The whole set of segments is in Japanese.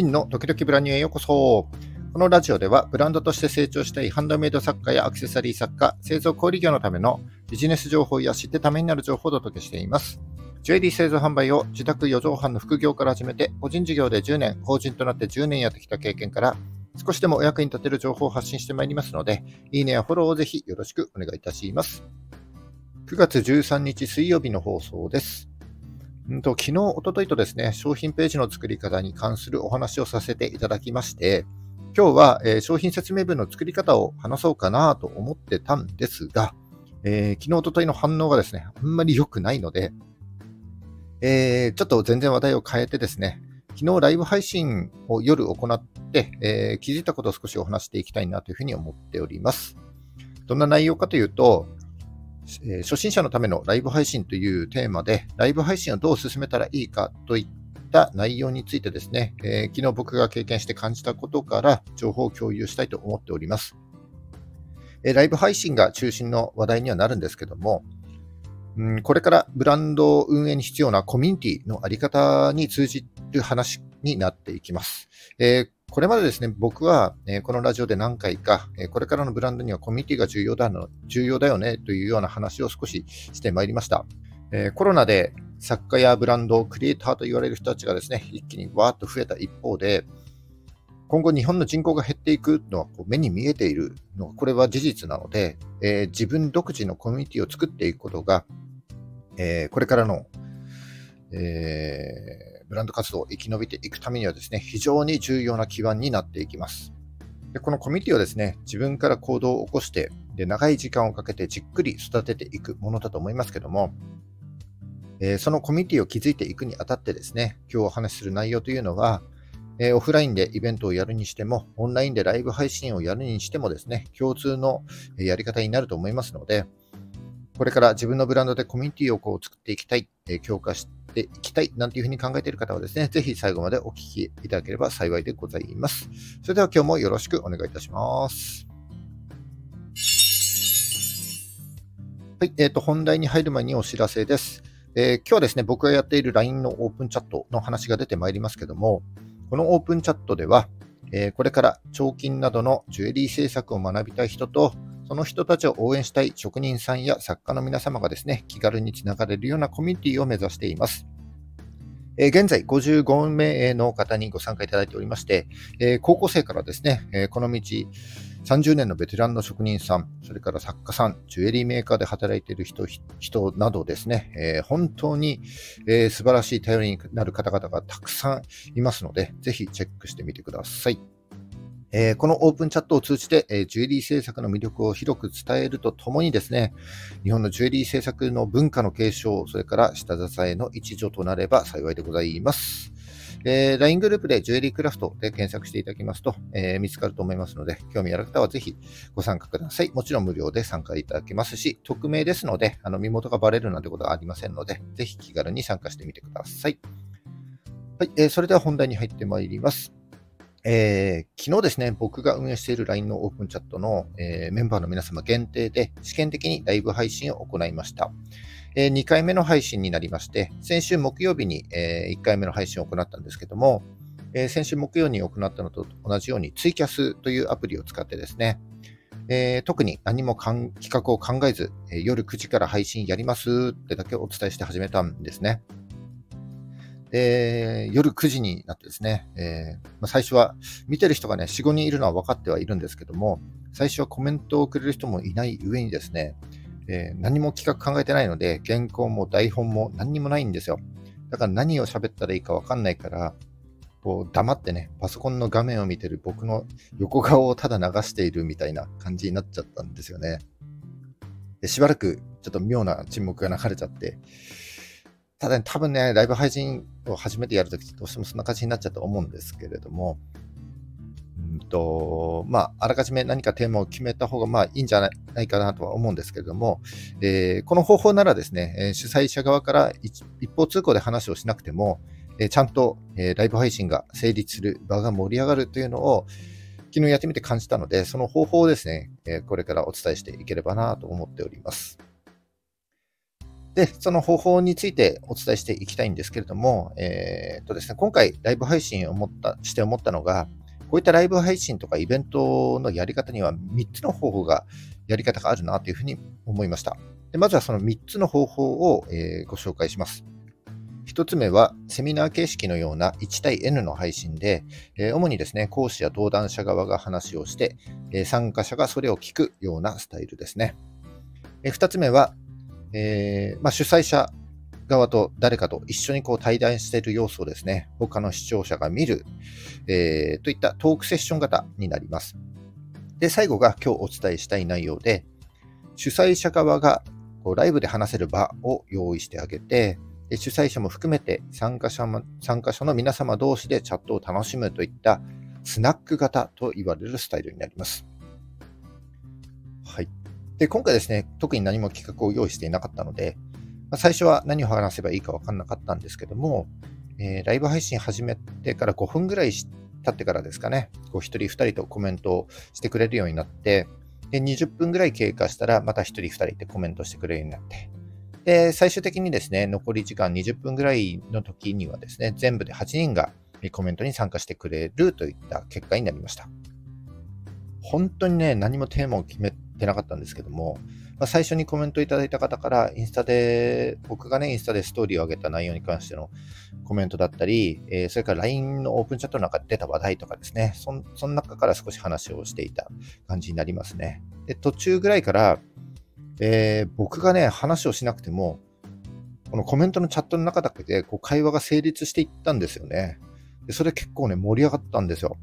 真の時々ブランニューへようこそ。このラジオではブランドとして成長したいハンドメイド作家やアクセサリー作家、製造小売業のためのビジネス情報や知ってためになる情報をお届けしています。ジュエリー製造販売を自宅4畳半の副業から始めて、個人事業で10年、法人となって10年やってきた経験から、少しでもお役に立てる情報を発信してまいりますので、いいねやフォローをぜひよろしくお願いいたします。9月13日水曜日の放送です。うんと昨日、おとといとですね、商品ページの作り方に関するお話をさせていただきまして、今日は、えー、商品説明文の作り方を話そうかなと思ってたんですが、えー、昨日、おとといの反応がですね、あんまり良くないので、えー、ちょっと全然話題を変えてですね、昨日ライブ配信を夜行って、えー、気づいたことを少しお話していきたいなというふうに思っております。どんな内容かというと、えー、初心者のためのライブ配信というテーマで、ライブ配信をどう進めたらいいかといった内容についてですね、えー、昨日僕が経験して感じたことから情報を共有したいと思っております。えー、ライブ配信が中心の話題にはなるんですけども、うん、これからブランド運営に必要なコミュニティのあり方に通じる話になっていきます。えー、これまでですね、僕は、えこのラジオで何回か、えこれからのブランドにはコミュニティが重要だの重要だよねというような話を少ししてまいりました。えコロナで作家やブランド、クリエイターと言われる人たちがですね、一気にわーっと増えた一方で、今後日本の人口が減っていくのはこう目に見えているのは、これは事実なので、えー、自分独自のコミュニティを作っていくことが、えー、これからの、えー、ブランド活動を生き延びていくためにはですね、非常に重要な基盤になっていきます。でこのコミュニティをですね、自分から行動を起こして、で長い時間をかけてじっくり育てていくものだと思いますけども、えー、そのコミュニティを築いていくにあたってですね、今日お話しする内容というのは、えー、オフラインでイベントをやるにしても、オンラインでライブ配信をやるにしてもですね、共通のやり方になると思いますので、これから自分のブランドでコミュニティをこう作っていきたい、え、強化していきたいなんていうふうに考えている方はですね、ぜひ最後までお聞きいただければ幸いでございます。それでは今日もよろしくお願いいたします。はい、えっ、ー、と、本題に入る前にお知らせです。えー、今日はですね、僕がやっている LINE のオープンチャットの話が出てまいりますけども、このオープンチャットでは、えー、これから彫金などのジュエリー制作を学びたい人と、その人たちを応援したい職人さんや作家の皆様がですね、気軽につながれるようなコミュニティを目指しています。え、現在55名の方にご参加いただいておりまして、え、高校生からですね、え、この道30年のベテランの職人さん、それから作家さん、ジュエリーメーカーで働いている人人などですね、え、本当に、えー、素晴らしい頼りになる方々がたくさんいますので、ぜひチェックしてみてください。えー、このオープンチャットを通じて、えー、ジュエリー制作の魅力を広く伝えるとともにですね、日本のジュエリー制作の文化の継承、それから下支えの一助となれば幸いでございます。えー、LINE グループでジュエリークラフトで検索していただきますと、えー、見つかると思いますので、興味ある方はぜひご参加ください。もちろん無料で参加いただけますし、匿名ですので、あの身元がバレるなんてことはありませんので、ぜひ気軽に参加してみてください。はい、えー、それでは本題に入ってまいります。えー、昨日ですね、僕が運営している LINE のオープンチャットの、えー、メンバーの皆様限定で試験的にライブ配信を行いました。えー、2回目の配信になりまして、先週木曜日に、え、1回目の配信を行ったんですけども、え、先週木曜に行ったのと同じようにツイキャスというアプリを使ってですね、え、特に何も企画を考えず、え、夜9時から配信やりますってだけお伝えして始めたんですね。で、夜9時になってですね、えーまあ、最初は見てる人がね、4、5人いるのは分かってはいるんですけども、最初はコメントをくれる人もいない上にですね、えー、何も企画考えてないので、原稿も台本も何にもないんですよ。だから何を喋ったらいいかわかんないから、こう黙ってね、パソコンの画面を見てる僕の横顔をただ流しているみたいな感じになっちゃったんですよね。でしばらくちょっと妙な沈黙が流れちゃって、ただ、ね、多分ね、ライブ配信を初めてやるときどうしてもそんな感じになっちゃうと思うんですけれども、うんとまあ、あらかじめ何かテーマを決めた方がまあいいんじゃないかなとは思うんですけれども、えー、この方法ならですね、え主催者側から一方通行で話をしなくても、えちゃんと、えライブ配信が成立する場が盛り上がるというのを昨日やってみて感じたので、その方法をですね、えこれからお伝えしていければなと思っております。で、その方法についてお伝えしていきたいんですけれども、えー、っとですね、今回ライブ配信を思ったして思ったのが、こういったライブ配信とかイベントのやり方には3つの方法が、やり方があるなというふうに思いました。でまずはその3つの方法を、えー、ご紹介します。1つ目は、セミナー形式のような1対 N の配信で、えー、主にですね、講師や登壇者側が話をして、えー、参加者がそれを聞くようなスタイルですね。え、2つ目は、えまあ、主催者側と誰かと一緒にこう対談している様子をですね、他の視聴者が見る、えー、といったトークセッション型になります。で、最後が今日お伝えしたい内容で、主催者側がこうライブで話せる場を用意してあげて、主催者も含めて参加者も参加者の皆様同士でチャットを楽しむといったスナック型と言われるスタイルになります。はい。で、今回ですね、特に何も企画を用意していなかったので、まあ、最初は何を話せばいいか分かんなかったんですけども、えー、ライブ配信始めてから5分ぐらい経ってからですかね、こう1人2人とコメントをしてくれるようになって、で20分ぐらい経過したら、また1人2人ってコメントしてくれるようになって、で、最終的にですね、残り時間20分ぐらいの時にはですね、全部で8人がコメントに参加してくれるといった結果になりました。本当にね、何もテーマを決めてなかったんですけども、まあ、最初にコメントいただいた方から、インスタで、僕がね、インスタでストーリーを上げた内容に関してのコメントだったり、えー、それから LINE のオープンチャットの中で出た話題とかですね、そその中から少し話をしていた感じになりますね。で、途中ぐらいから、えー、僕がね、話をしなくても、このコメントのチャットの中だけでこう会話が成立していったんですよね。でそれ結構ね、盛り上がったんですよ。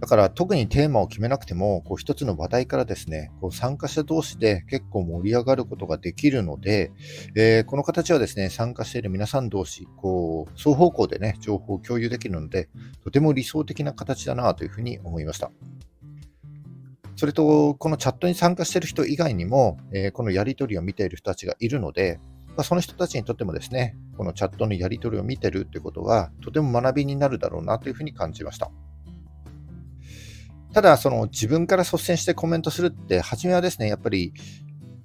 だから特にテーマを決めなくても、こう一つの話題からですね、こう参加者同士で結構盛り上がることができるので、えー、この形はですね、参加している皆さん同士、こう、双方向でね、情報を共有できるので、とても理想的な形だなというふうに思いました。それと、このチャットに参加している人以外にも、えー、このやり取りを見ている人たちがいるので、まあ、その人たちにとってもですね、このチャットのやり取りを見てるということは、とても学びになるだろうなというふうに感じました。ただ、その自分から率先してコメントするって、初めはですね、やっぱり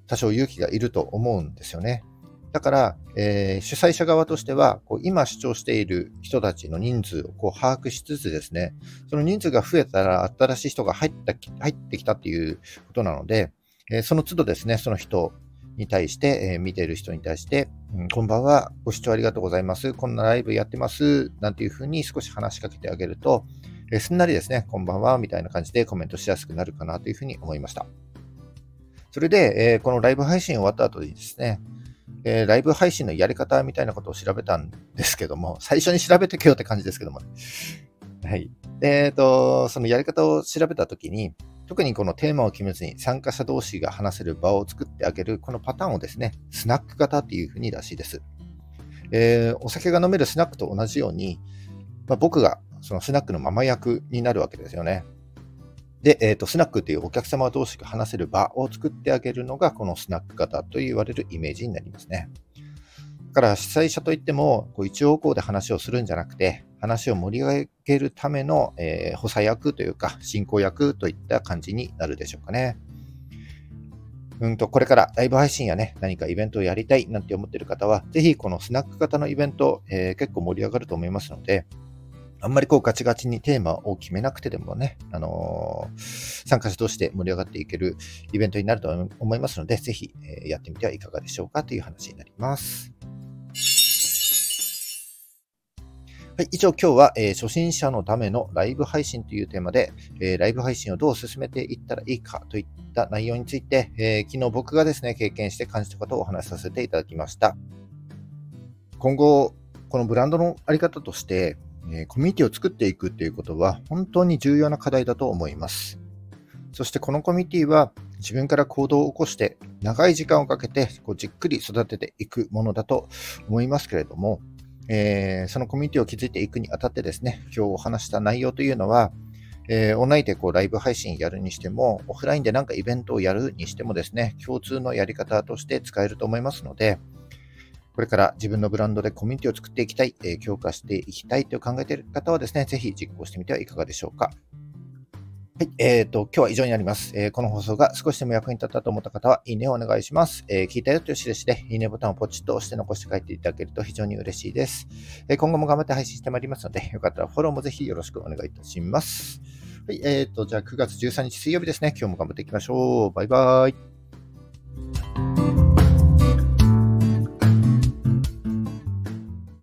多少勇気がいると思うんですよね。だから、えー、主催者側としては、こう今主張している人たちの人数をこう把握しつつですね、その人数が増えたら新しい人が入った入ってきたっていうことなので、えー、その都度ですね、その人に対して、えー、見ている人に対して、うん、こんばんは、ご視聴ありがとうございます。こんなライブやってます。なんていうふうに少し話しかけてあげると、えすんなりですね、こんばんは、みたいな感じでコメントしやすくなるかなというふうに思いました。それで、えこのライブ配信終わった後にですね、えライブ配信のやり方みたいなことを調べたんですけども、最初に調べてけよって感じですけどもね。はい。えっ、ー、と、そのやり方を調べたときに、特にこのテーマを決めずに参加者同士が話せる場を作ってあげる、このパターンをですね、スナック型っていうふうにらしいです。えー、お酒が飲めるスナックと同じように、まあ、僕がそのスナックのママ役になるわけですよね。で、え、ー、と、スナックっていうお客様同士が話せる場を作ってあげるのが、このスナック型と言われるイメージになりますね。だから主催者といっても、こう一方向で話をするんじゃなくて、話を盛り上げるための、えー、補佐役というか、進行役といった感じになるでしょうかね。うんと、これからライブ配信やね、何かイベントをやりたいなんて思っている方は、ぜひこのスナック型のイベント、えー、結構盛り上がると思いますので、あんまりこうガチガチにテーマを決めなくてでもね、あのー、参加者として盛り上がっていけるイベントになると思いますので、ぜひ、やってみてはいかがでしょうかという話になります。はい、以上今日は、えー、初心者のためのライブ配信というテーマで、えー、ライブ配信をどう進めていったらいいかといった内容について、えー、昨日僕がですね、経験して感じたことをお話しさせていただきました。今後、このブランドのあり方として、えコミュニティを作っていくっていうことは本当に重要な課題だと思います。そしてこのコミュニティは自分から行動を起こして長い時間をかけてこうじっくり育てていくものだと思いますけれども、えー、そのコミュニティを築いていくにあたってですね、今日お話した内容というのは、えー、オンラインでこうライブ配信やるにしても、オフラインでなんかイベントをやるにしてもですね、共通のやり方として使えると思いますので、これから自分のブランドでコミュニティを作っていきたい、え、強化していきたいと考えている方はですね、ぜひ実行してみてはいかがでしょうか。はい。えっ、ー、と、今日は以上になります、えー、この放送が少しでも役に立ったと思った方は、いいねをお願いします。えー、聞いたよという印で、いいねボタンをポチッと押して残して帰っていただけると非常に嬉しいです。え今後も頑張って配信してまいりますので、よかったらフォローもぜひよろしくお願いいたします。はい。えっ、と、じゃあ9月13日水曜日ですね。今日も頑張っていきましょう。バイバーイ。